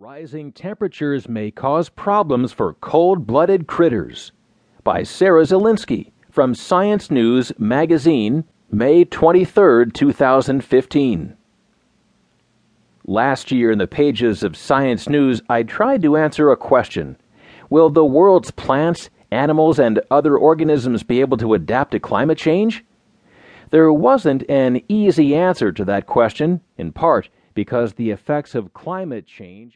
Rising temperatures may cause problems for cold blooded critters. By Sarah Zielinski from Science News Magazine, May 23, 2015. Last year, in the pages of Science News, I tried to answer a question Will the world's plants, animals, and other organisms be able to adapt to climate change? There wasn't an easy answer to that question, in part because the effects of climate change